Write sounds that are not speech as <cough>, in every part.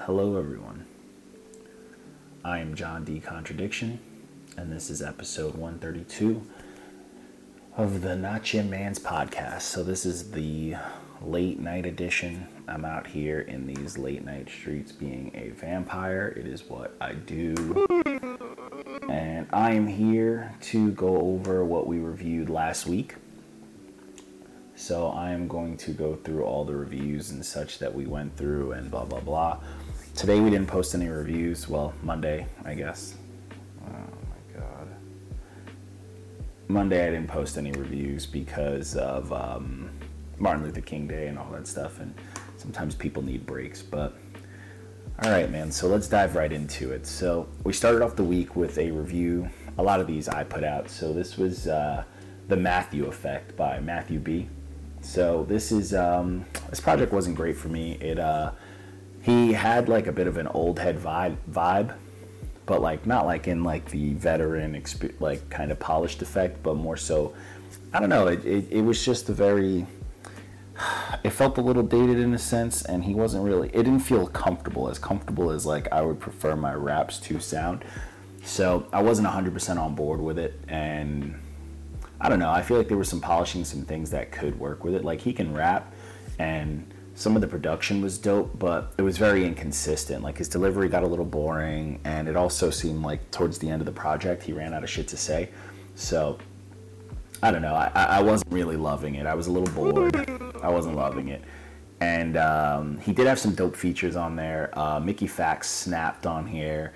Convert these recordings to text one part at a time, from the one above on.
Hello, everyone. I am John D. Contradiction, and this is episode 132 of the Not Your Man's podcast. So, this is the late night edition. I'm out here in these late night streets being a vampire. It is what I do. And I am here to go over what we reviewed last week. So I am going to go through all the reviews and such that we went through and blah blah blah. Today we didn't post any reviews. Well, Monday, I guess. Oh my god. Monday I didn't post any reviews because of um, Martin Luther King Day and all that stuff, and sometimes people need breaks. But all right, man. So let's dive right into it. So we started off the week with a review. A lot of these I put out. So this was uh, the Matthew Effect by Matthew B. So this is um, this project wasn't great for me. It uh, he had like a bit of an old head vibe, vibe, but like not like in like the veteran exp- like kind of polished effect, but more so. I don't know. It, it, it was just a very. It felt a little dated in a sense, and he wasn't really. It didn't feel comfortable, as comfortable as like I would prefer my raps to sound. So I wasn't 100% on board with it, and I don't know. I feel like there was some polishing some things that could work with it. Like he can rap, and some of the production was dope, but it was very inconsistent. Like his delivery got a little boring, and it also seemed like towards the end of the project he ran out of shit to say. So I don't know. I, I wasn't really loving it. I was a little bored. I wasn't loving it. And um, he did have some dope features on there. Uh, Mickey Factz snapped on here.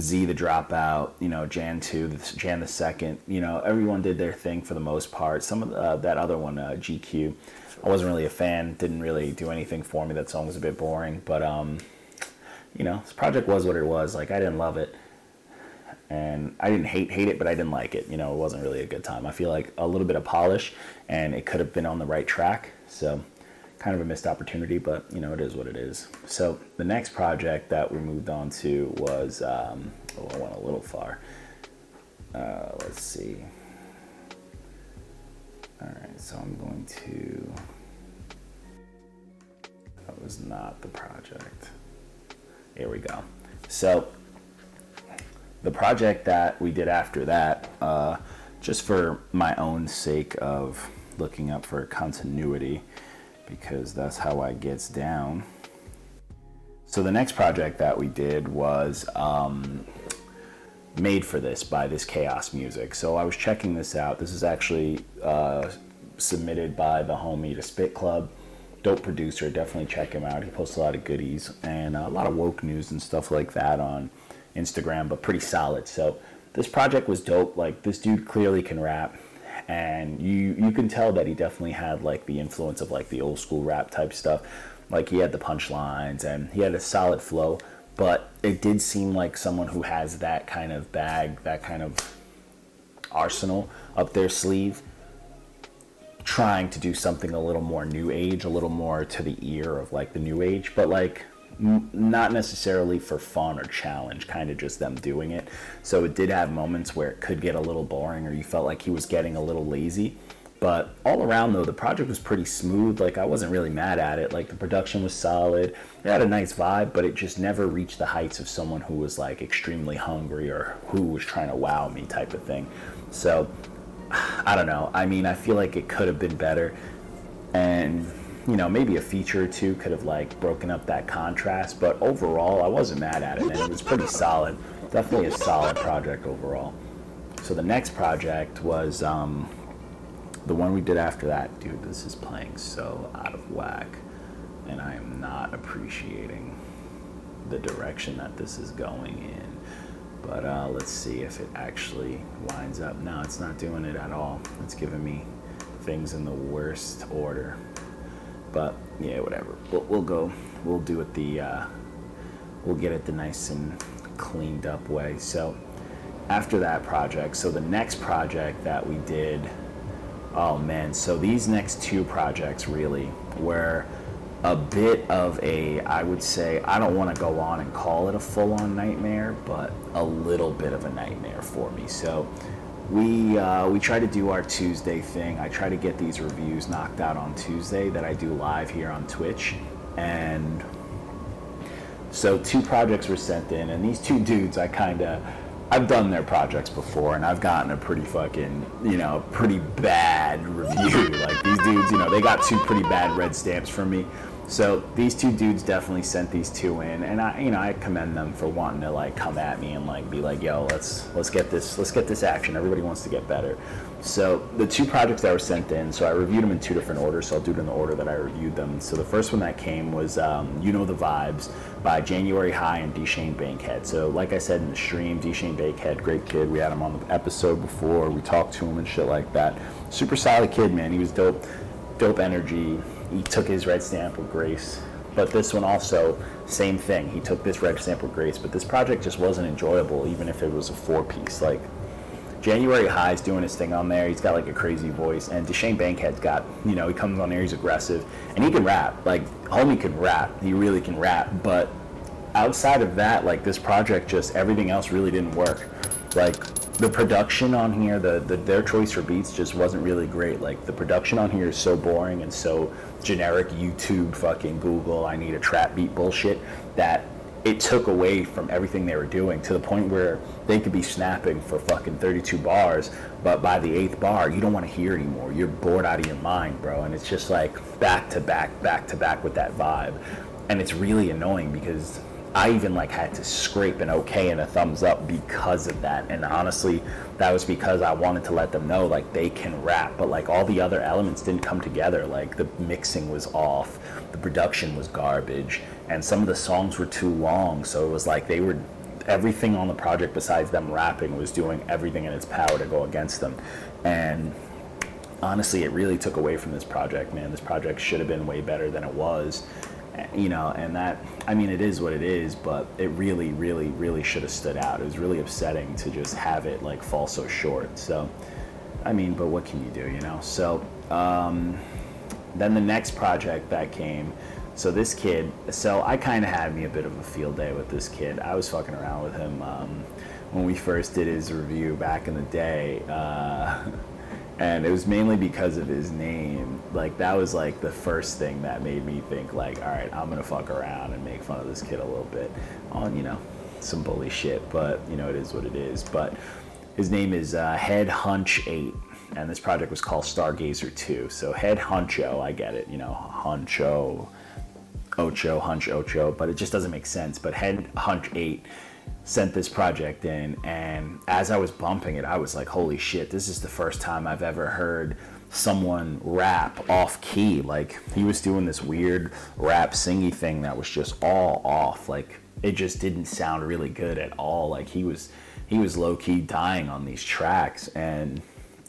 Z the dropout, you know, Jan two, Jan the second, you know, everyone did their thing for the most part. Some of the, uh, that other one, uh, GQ, I wasn't really a fan. Didn't really do anything for me. That song was a bit boring, but um, you know, this project was what it was. Like I didn't love it, and I didn't hate hate it, but I didn't like it. You know, it wasn't really a good time. I feel like a little bit of polish, and it could have been on the right track. So kind of a missed opportunity, but you know, it is what it is. So the next project that we moved on to was, um, oh, I went a little far. Uh, let's see. All right, so I'm going to. That was not the project. Here we go. So the project that we did after that, uh, just for my own sake of looking up for continuity because that's how I gets down. So the next project that we did was um, made for this by this Chaos Music. So I was checking this out. This is actually uh, submitted by the homie to Spit Club. Dope producer, definitely check him out. He posts a lot of goodies and a lot of woke news and stuff like that on Instagram, but pretty solid. So this project was dope. Like this dude clearly can rap and you you can tell that he definitely had like the influence of like the old school rap type stuff. Like he had the punchlines and he had a solid flow, but it did seem like someone who has that kind of bag, that kind of arsenal up their sleeve trying to do something a little more new age, a little more to the ear of like the new age, but like not necessarily for fun or challenge, kind of just them doing it. So it did have moments where it could get a little boring or you felt like he was getting a little lazy. But all around though, the project was pretty smooth. Like I wasn't really mad at it. Like the production was solid. It had a nice vibe, but it just never reached the heights of someone who was like extremely hungry or who was trying to wow me type of thing. So I don't know. I mean, I feel like it could have been better. And you know, maybe a feature or two could have like broken up that contrast, but overall, I wasn't mad at it, and it was pretty solid. Definitely a solid project overall. So the next project was um, the one we did after that. Dude, this is playing so out of whack, and I am not appreciating the direction that this is going in. But uh, let's see if it actually lines up. No, it's not doing it at all. It's giving me things in the worst order. But yeah, whatever. We'll, we'll go. We'll do it the. Uh, we'll get it the nice and cleaned up way. So after that project, so the next project that we did. Oh man! So these next two projects really were a bit of a, I would say, I don't want to go on and call it a full on nightmare, but a little bit of a nightmare for me. So we uh, we try to do our Tuesday thing. I try to get these reviews knocked out on Tuesday that I do live here on Twitch, and So two projects were sent in, and these two dudes, I kind of, I've done their projects before, and I've gotten a pretty fucking, you know, pretty bad review. <laughs> like these dudes, you know, they got two pretty bad red stamps from me. So these two dudes definitely sent these two in, and I, you know, I commend them for wanting to like come at me and like be like, "Yo, let's let's get this let's get this action. Everybody wants to get better." So the two projects that were sent in, so I reviewed them in two different orders. So I'll do it in the order that I reviewed them. So the first one that came was um, "You Know the Vibes" by January High and Deshane Bankhead. So like I said in the stream, Deshane Bankhead, great kid. We had him on the episode before. We talked to him and shit like that. Super solid kid, man. He was dope, dope energy he took his red stamp with grace. But this one also, same thing. He took this red stamp with grace, but this project just wasn't enjoyable, even if it was a four piece. Like January High's doing his thing on there. He's got like a crazy voice, and Deshane Bankhead's got, you know, he comes on there, he's aggressive, and he can rap. Like homie can rap. He really can rap. But outside of that, like this project, just everything else really didn't work. Like the production on here, the, the their choice for beats just wasn't really great. Like the production on here is so boring and so generic YouTube fucking Google I need a trap beat bullshit that it took away from everything they were doing to the point where they could be snapping for fucking 32 bars, but by the eighth bar, you don't want to hear anymore. You're bored out of your mind, bro. And it's just like back to back, back to back with that vibe. And it's really annoying because I even like had to scrape an okay and a thumbs up because of that. And honestly, that was because I wanted to let them know like they can rap, but like all the other elements didn't come together. Like the mixing was off, the production was garbage, and some of the songs were too long. So it was like they were everything on the project besides them rapping was doing everything in its power to go against them. And honestly, it really took away from this project, man. This project should have been way better than it was you know, and that, I mean, it is what it is, but it really, really, really should have stood out. It was really upsetting to just have it like fall so short. So, I mean, but what can you do, you know? So, um, then the next project that came, so this kid, so I kind of had me a bit of a field day with this kid. I was fucking around with him um, when we first did his review back in the day. Uh, <laughs> and it was mainly because of his name. Like that was like the first thing that made me think like, all right, I'm gonna fuck around and make fun of this kid a little bit on you know some bully shit, but you know it is what it is. But his name is uh, Head Hunch Eight, and this project was called Stargazer Two. So Head Huncho, I get it, you know Huncho, Ocho, Hunch Ocho, but it just doesn't make sense. But Head Hunch Eight sent this project in and as I was bumping it I was like holy shit this is the first time I've ever heard someone rap off key. Like he was doing this weird rap singy thing that was just all off. Like it just didn't sound really good at all. Like he was he was low key dying on these tracks and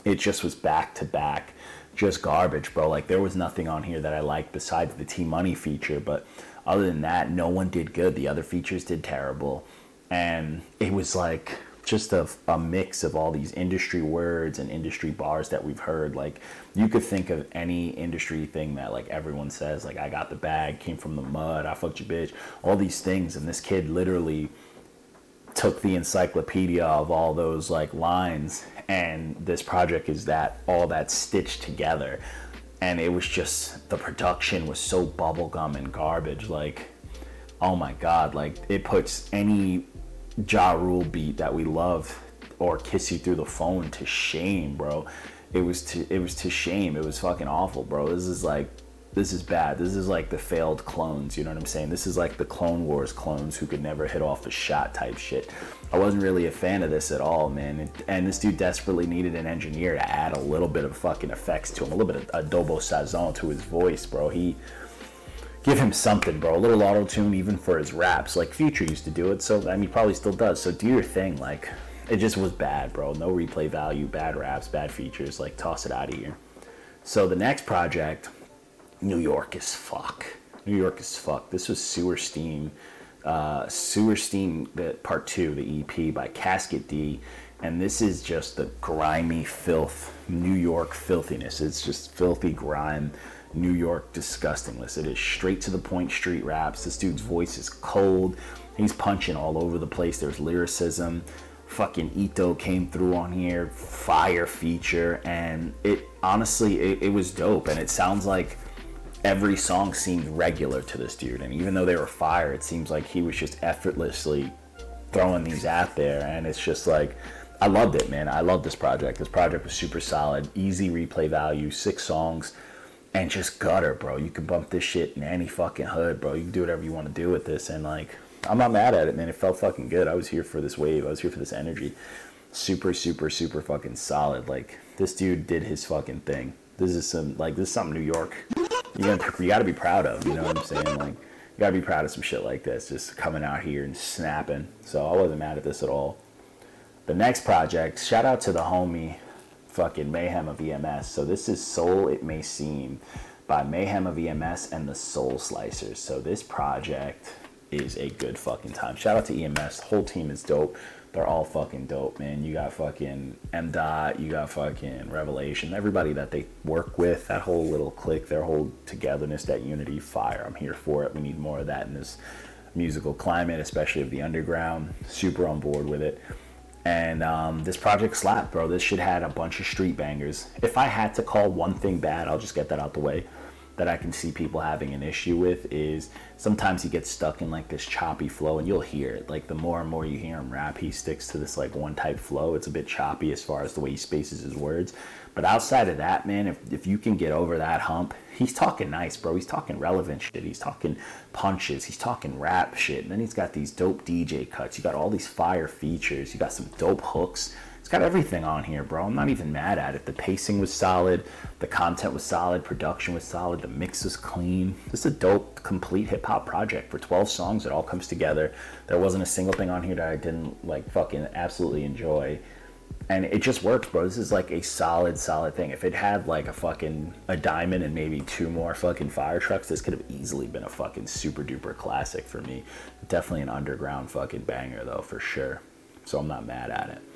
it just was back to back just garbage bro. Like there was nothing on here that I liked besides the T Money feature but other than that no one did good. The other features did terrible. And it was like just a, a mix of all these industry words and industry bars that we've heard. Like you could think of any industry thing that like everyone says like i got the bag came from the mud i fucked your bitch. All these things and this kid literally took the encyclopedia of all those like lines and this project is that all that stitched together and it was just the production was so bubblegum and garbage like oh my god like it puts any Ja Rule beat that we love or Kiss You Through the Phone to shame, bro. It was to it was to shame. It was fucking awful, bro. This is like this is bad. This is like the failed clones, you know what I'm saying? This is like the Clone Wars clones who could never hit off a shot type shit. I wasn't really a fan of this at all, man. And this dude desperately needed an engineer to add a little bit of fucking effects to him, a little bit of adobo sazon to his voice, bro. He give him something, bro. A little auto tune, even for his raps. Like Future used to do it, so I mean, he probably still does. So do your thing. Like, it just was bad, bro. No replay value, bad raps, bad features. Like, toss it out of here. So the next project, New York is fuck. New York is fuck. This was Sewer Steam, uh, Sewer Steam, the part two, the EP by Casket D. And this is just the grimy filth, New York filthiness. It's just filthy grime New York disgustingness. It is straight to the point street raps. This dude's voice is cold. He's punching all over the place. There's lyricism. Fucking Eto came through on here, fire feature, and it honestly it, it was dope. And it sounds like every song seemed regular to this dude. And even though they were fire, it seems like he was just effortlessly throwing these out there. And it's just like, I loved it, man. I love this project. This project was super solid, easy replay value, six songs, and just gutter, bro. You can bump this shit in any fucking hood, bro. You can do whatever you want to do with this. And like, I'm not mad at it, man. It felt fucking good. I was here for this wave. I was here for this energy. Super, super, super fucking solid. Like, this dude did his fucking thing. This is some, like, this is something New York you gotta, you gotta be proud of. You know what I'm saying? Like, you gotta be proud of some shit like this, just coming out here and snapping. So I wasn't mad at this at all. The next project, shout out to the homie, fucking Mayhem of EMS. So this is Soul It May Seem by Mayhem of EMS and the Soul Slicers. So this project is a good fucking time. Shout out to EMS. The whole team is dope they're all fucking dope, man. You got fucking M Dot, you got fucking Revelation, everybody that they work with, that whole little clique, their whole togetherness, that unity, fire. I'm here for it. We need more of that in this musical climate, especially of the underground. Super on board with it. And um, this project slapped, bro. This shit had a bunch of street bangers. If I had to call one thing bad, I'll just get that out the way that I can see people having an issue with is sometimes he gets stuck in like this choppy flow and you'll hear it. Like the more and more you hear him rap, he sticks to this like one type flow. It's a bit choppy as far as the way he spaces his words. But outside of that, man, if, if you can get over that hump, he's talking nice, bro. He's talking relevant shit. He's talking punches. He's talking rap shit. And then he's got these dope DJ cuts. You got all these fire features. You got some dope hooks it's got everything on here, bro. I'm not even mad at it. The pacing was solid, the content was solid, production was solid, the mix was clean. This is a dope, complete hip hop project for 12 songs. It all comes together. There wasn't a single thing on here that I didn't like fucking absolutely enjoy. And it just works, bro. This is like a solid, solid thing. If it had like a fucking a diamond and maybe two more fucking fire trucks, this could have easily been a fucking super duper classic for me. Definitely an underground fucking banger though, for sure. So I'm not mad at it.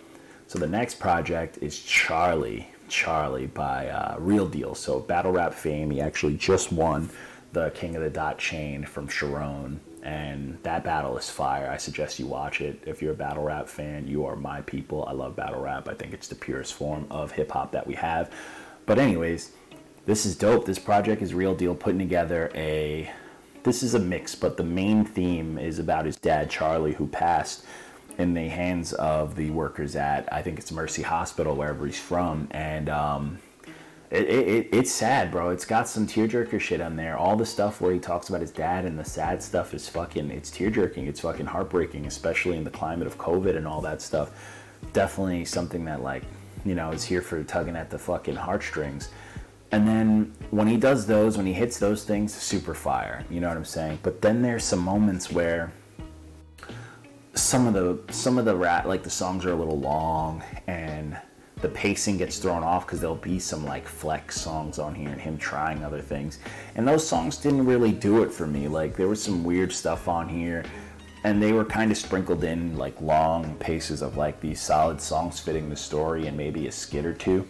So the next project is Charlie, Charlie by uh, Real Deal. So battle rap fame. He actually just won the King of the Dot chain from Sharon, and that battle is fire. I suggest you watch it. If you're a battle rap fan, you are my people. I love battle rap. I think it's the purest form of hip hop that we have. But anyways, this is dope. This project is Real Deal putting together a. This is a mix, but the main theme is about his dad Charlie, who passed in the hands of the workers at I think it's Mercy Hospital wherever he's from, and um, it, it, it's sad, bro. It's got some tearjerker shit on there. All the stuff where he talks about his dad and the sad stuff is fucking it's tearjerking. It's fucking heartbreaking, especially in the climate of COVID and all that stuff. Definitely something that like you know is here for tugging at the fucking heartstrings. And then when he does those, when he hits those things, super fire. You know what I'm saying? But then there's some moments where some of the some of the rat like the songs are a little long and the pacing gets thrown off because there'll be some like flex songs on here and him trying other things. And those songs didn't really do it for me. Like there was some weird stuff on here and they were kind of sprinkled in like long paces of like these solid songs fitting the story and maybe a skit or two.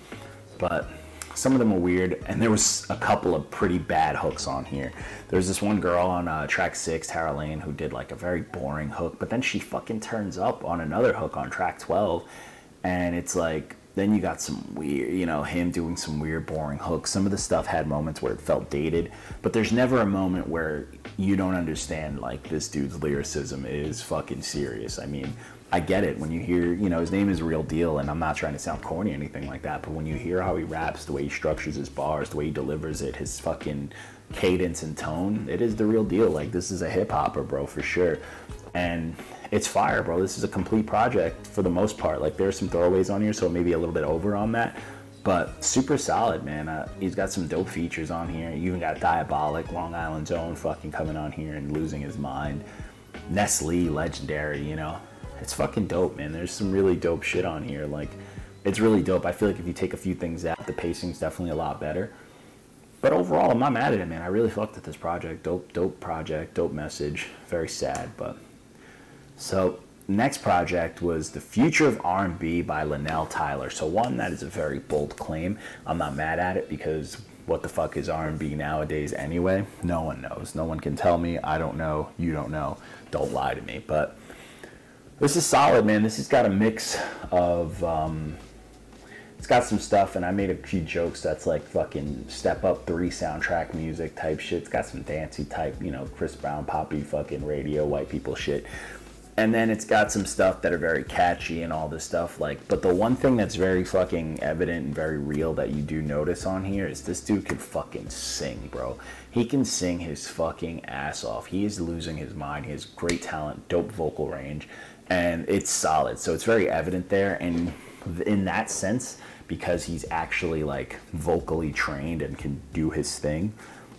But some of them were weird, and there was a couple of pretty bad hooks on here. There's this one girl on uh, track six, Tara Lane, who did like a very boring hook, but then she fucking turns up on another hook on track 12, and it's like then you got some weird, you know, him doing some weird, boring hooks. Some of the stuff had moments where it felt dated, but there's never a moment where you don't understand like this dude's lyricism is fucking serious. I mean, I get it when you hear, you know, his name is Real Deal, and I'm not trying to sound corny or anything like that, but when you hear how he raps, the way he structures his bars, the way he delivers it, his fucking cadence and tone, it is the real deal. Like, this is a hip hopper, bro, for sure. And it's fire, bro. This is a complete project for the most part. Like, there's some throwaways on here, so maybe a little bit over on that. But super solid, man. Uh, he's got some dope features on here. You even got Diabolic, Long Island's own, fucking coming on here and losing his mind. Nestle, legendary, you know it's fucking dope, man. There's some really dope shit on here. Like, it's really dope. I feel like if you take a few things out, the pacing's definitely a lot better. But overall, I'm not mad at it, man. I really fucked with this project. Dope, dope project, dope message. Very sad, but so next project was the future of R&B by Linnell Tyler. So one that is a very bold claim. I'm not mad at it because what the fuck is R&B nowadays anyway? No one knows. No one can tell me. I don't know. You don't know. Don't lie to me. But this is solid, man. This has got a mix of um, it's got some stuff, and I made a few jokes that's like fucking Step Up 3 soundtrack music type shit. It's got some dancey type, you know, Chris Brown, poppy fucking radio, white people shit. And then it's got some stuff that are very catchy and all this stuff like but the one thing that's very fucking evident and very real that you do notice on here is this dude can fucking sing bro. He can sing his fucking ass off. He is losing his mind. He has great talent dope vocal range and it's solid so it's very evident there and in that sense because he's actually like vocally trained and can do his thing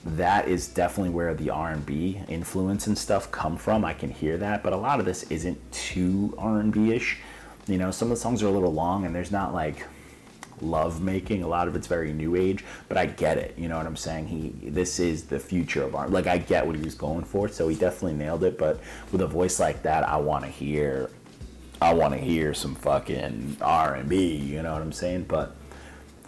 that is definitely where the R&B influence and stuff come from. I can hear that, but a lot of this isn't too R&B-ish. You know, some of the songs are a little long and there's not like love making. A lot of it's very new age, but I get it. You know what I'm saying? He this is the future of art. Like I get what he was going for, so he definitely nailed it, but with a voice like that, I want to hear I want to hear some fucking R&B, you know what I'm saying? But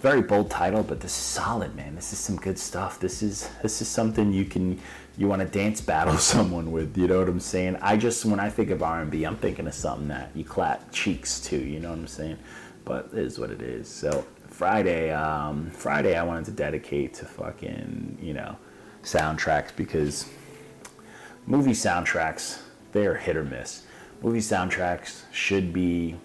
very bold title, but this is solid, man. This is some good stuff. This is this is something you can you want to dance battle <laughs> someone with. You know what I'm saying? I just when I think of R&B, I'm thinking of something that you clap cheeks to. You know what I'm saying? But it is what it is. So Friday, um, Friday, I wanted to dedicate to fucking you know soundtracks because movie soundtracks they are hit or miss. Movie soundtracks should be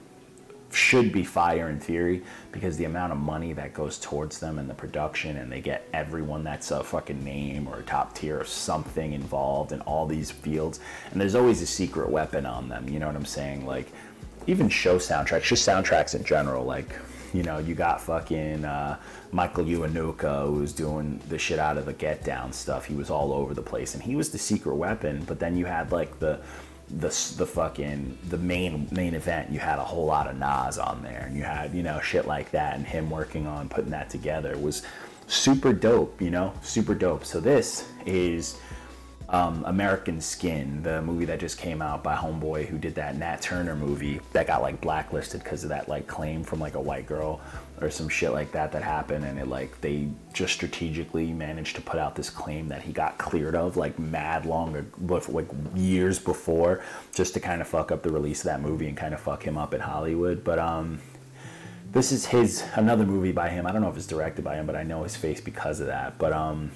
should be fire in theory because the amount of money that goes towards them and the production and they get everyone that's a fucking name or a top tier or something involved in all these fields and there's always a secret weapon on them you know what i'm saying like even show soundtracks just soundtracks in general like you know you got fucking uh, michael Kiwanuka who was doing the shit out of the get down stuff he was all over the place and he was the secret weapon but then you had like the the the fucking the main main event, you had a whole lot of Nas on there, and you had you know shit like that, and him working on putting that together was super dope. You know, super dope. So this is um, American Skin, the movie that just came out by Homeboy, who did that Nat Turner movie that got like blacklisted because of that like claim from like a white girl or some shit like that that happened, and it like they just strategically managed to put out this claim that he got cleared of like mad long, ago, like years before, just to kind of fuck up the release of that movie and kind of fuck him up in Hollywood. But um, this is his another movie by him. I don't know if it's directed by him, but I know his face because of that. But um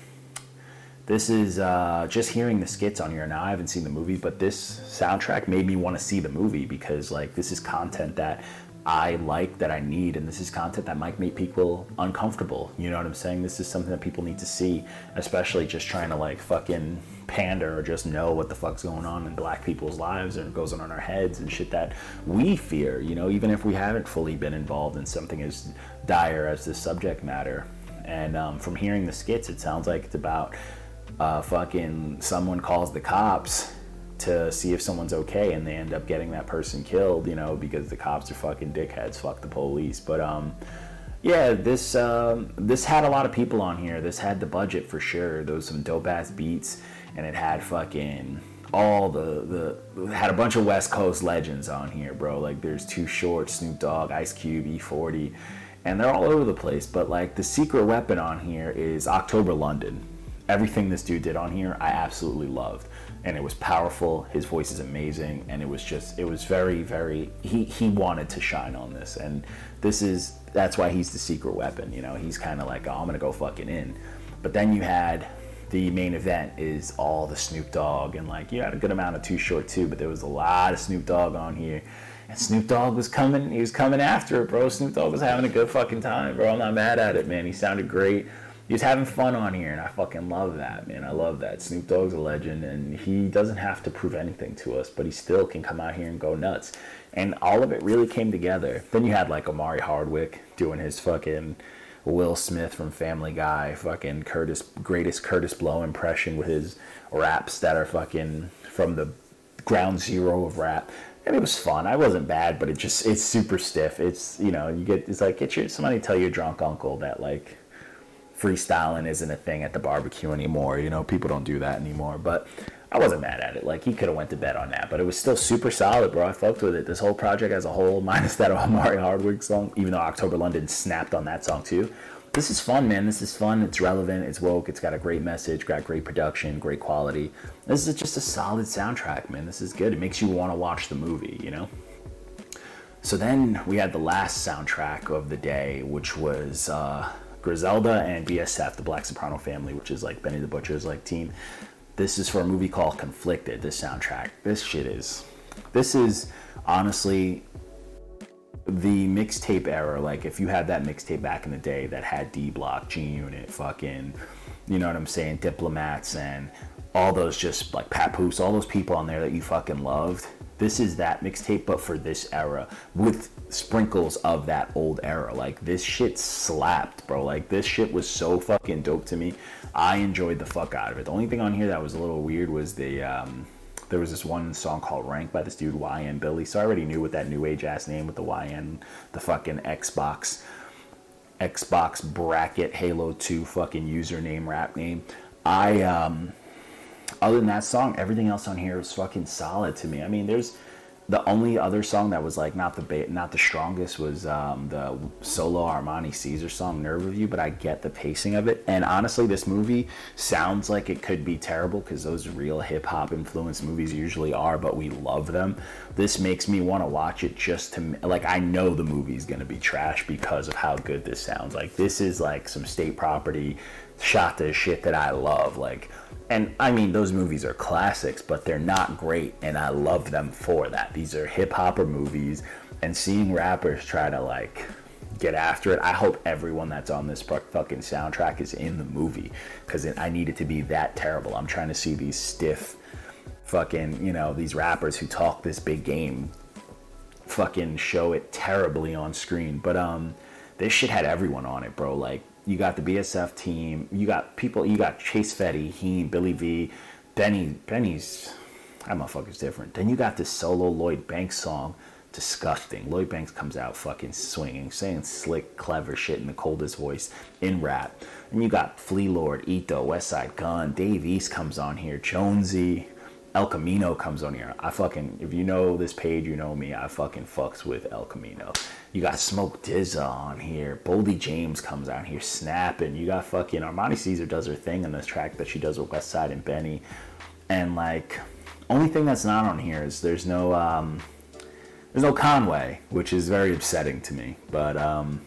this is uh, just hearing the skits on here now. I haven't seen the movie, but this soundtrack made me want to see the movie because like this is content that I like, that I need, and this is content that might make people uncomfortable. You know what I'm saying? This is something that people need to see, especially just trying to like fucking pander or just know what the fuck's going on in black people's lives and goes on in our heads and shit that we fear. You know, even if we haven't fully been involved in something as dire as this subject matter. And um, from hearing the skits, it sounds like it's about uh, fucking someone calls the cops to see if someone's okay and they end up getting that person killed, you know, because the cops are fucking dickheads, fuck the police. But um yeah, this um, this had a lot of people on here. This had the budget for sure. There was some dope ass beats and it had fucking all the the had a bunch of West Coast legends on here, bro. Like there's Too Short, Snoop Dogg, Ice Cube, E40, and they're all over the place. But like the secret weapon on here is October London everything this dude did on here, I absolutely loved. And it was powerful. His voice is amazing. And it was just, it was very, very, he, he wanted to shine on this. And this is, that's why he's the secret weapon. You know, he's kind of like, oh, I'm to go fucking in. But then you had the main event is all the Snoop Dogg. And like, you had a good amount of Too Short too, but there was a lot of Snoop Dogg on here. And Snoop Dogg was coming, he was coming after it, bro. Snoop Dogg was having a good fucking time, bro. I'm not mad at it, man. He sounded great he's having fun on here, and I fucking love that, man. I love that. Snoop Dogg's a legend, and he doesn't have to prove anything to us, but he still can come out here and go nuts. And all of it really came together. Then you had like Omari Hardwick doing his fucking Will Smith from Family Guy, fucking Curtis, greatest Kurtis Blow impression with his raps that are fucking from the ground zero of rap. And it was fun. I wasn't bad, but it just it's super stiff. It's you know you get it's like get your somebody tell your drunk uncle that like freestyling isn't a thing at the barbecue anymore. You know, people don't do that anymore. But I wasn't mad at it. Like he could have went to bed on that, but it was still super solid, bro. I fucked with it. This whole project as a whole, <laughs> minus that Omari Hardwick song, even though October London snapped on that song too. This is fun, man. This is fun. It's relevant. It's woke. It's got a great message. Got great production. Great quality. This is just a solid soundtrack, man. This is good. It makes you want to watch the movie. You know. So then we had the last soundtrack of the day, which was uh, Griselda and BSF, the Black Soprano family, which is like Benny the Butcher's like team. This is for a movie called Conflicted. This soundtrack, this shit is, this is honestly the mixtape era. Like if you had that mixtape back in the day that had D Block, G Unit, fucking, you know what I'm saying, diplomats, and all those just like Papoose, all those people on there that you fucking loved. This is that mixtape, but for this era with sprinkles of that old era. Like this shit slapped, bro. Like this shit was so fucking dope to me. I enjoyed the fuck out of it. The only thing on here that was a little weird was the um, there was this one song called Rank by this dude YN Billy. So I already knew what that new age ass name with the YN, the fucking Xbox, Xbox bracket Halo 2 fucking username rap name. I um other than that song, everything else on here is fucking solid to me. I mean, there's the only other song that was like not the ba- not the strongest was um, the solo Armani Caesar song "Nerve You," but I get the pacing of it. And honestly, this movie sounds like it could be terrible because those real hip hop influenced movies usually are, but we love them. This makes me want to watch it just to like I know the movie's gonna be trash because of how good this sounds. Like this is like some state property shot to shit that I love. Like and I mean those movies are classics, but they're not great, and I love them for that. These are hip hopper movies, and seeing rappers try to like get after it. I hope everyone that's on this fucking soundtrack is in the movie because I need it to be that terrible. I'm trying to see these stiff, fucking you know these rappers who talk this big game, fucking show it terribly on screen. But um, this shit had everyone on it, bro. Like you got the BSF team, you got people, you got Chase Fetti, he, Billy V, Benny, Benny's, that motherfucker's different. Then you got this solo Lloyd Banks song, disgusting. Lloyd Banks comes out fucking swinging, saying slick, clever shit in the coldest voice in rap. And you got Flee Lord, Eto, Westside Gun, Dave East comes on here, Jonesy, El Camino comes on here. I fucking, if you know this page, you know me. I fucking fucks with El Camino. You got Smoke DZA on here. Boldy James comes out here snapping. You got fucking Armani Caesar does her thing in this track that she does with Westside and Benny. And like, only thing that's not on here is there's no um, there's no Conway, which is very upsetting to me. But um,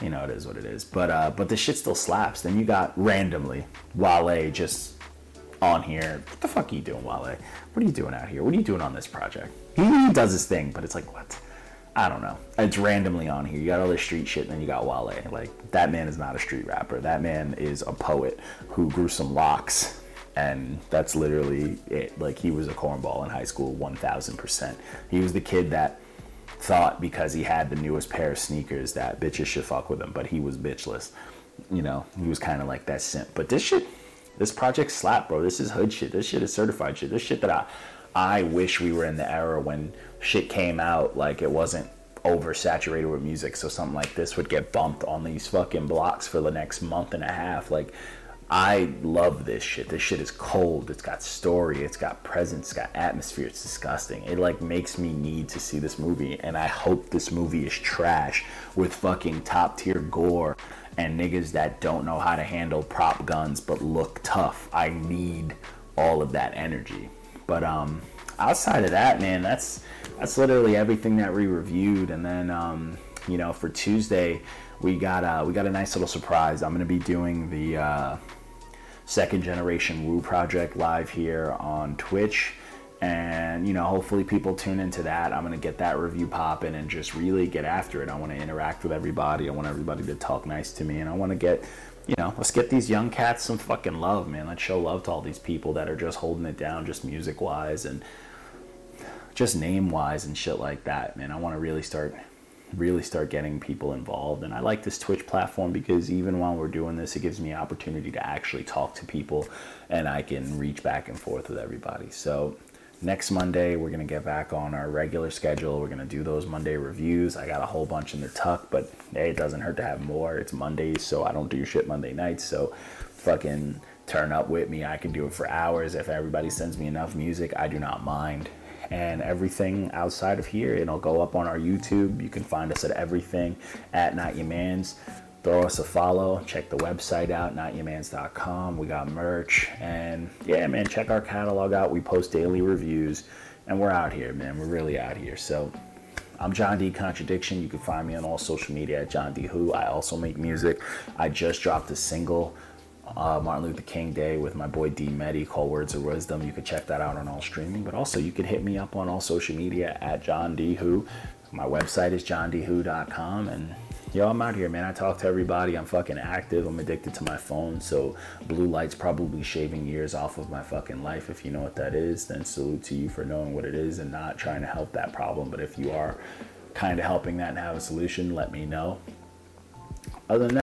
you know, it is what it is. But uh, but the shit still slaps. Then you got randomly Wale just on here. What the fuck are you doing, Wale? What are you doing out here? What are you doing on this project? He does his thing, but it's like what? I don't know. It's randomly on here. You got all this street shit, and then you got Wale. Like that man is not a street rapper. That man is a poet who grew some locks, and that's literally it. Like he was a cornball in high school, one thousand percent. He was the kid that thought because he had the newest pair of sneakers that bitches should fuck with him, but he was bitchless. You know, he was kind of like that simp. But this shit, this project slap, bro. This is hood shit. This shit is certified shit. This shit that I, I wish we were in the era when shit came out like it wasn't oversaturated with music. So something like this would get bumped on these fucking blocks for the next month and a half. Like i love this shit. This shit is cold. It's got story. It's got presence. It's got atmosphere. It's disgusting. It like makes me need to see this movie and i hope this movie is trash with fucking top tier gore and niggas that don't know how to handle prop guns but look tough i need all of that energy but um outside of that man that's that's literally everything that we reviewed. And then, um, you know, for Tuesday, we got uh, we got a nice little surprise. I'm to be doing the uh, second generation Woo project live here on Twitch. And you know, hopefully people tune into that. I'm gonna get that review popping and just really get after it. I want to interact with everybody. I want everybody to talk nice to me, and I want to get you know, let's get these young cats some fucking love, man. Let's show love to all these people that are just holding it down, just music wise, and just name wise and shit like that, man. I want to really start really start getting people involved and I like this Twitch platform because even while we're doing this it gives me opportunity to actually talk to people and I can reach back and forth with everybody. So next Monday we're going to get back on our regular schedule. We're going to do those Monday reviews. I got a whole bunch in the tuck, but hey, it doesn't hurt to have more. It's Mondays, so I don't do shit Monday nights. So fucking turn up with me. I can do it for hours if everybody sends me enough music. I do not mind and everything outside of here. It'll go up on our YouTube. You can find us at everything at Not Your Man's. Throw us a follow. Check the website out, notyourmans.com. We got merch. And yeah, man, check our catalog out. We post daily reviews. And we're out here, man. We're really out here. So I'm John D Contradiction. You can find me on all social media at John D Who. I also make music. I just dropped a single, uh, Martin Luther King Day, with my boy D Medi called Words of Wisdom. You can check that out on all streaming. But also, you can hit me up on all social media at John D Who. My website is johndwho.com and yo, I'm out here, man. I talk to everybody. I'm fucking active. I'm addicted to my phone. So blue light's probably shaving years off of my fucking life. If you know what that is, then salute to you for knowing what it is and not trying to help that problem. But if you are kind of helping that and have a solution, let me know. Other than that,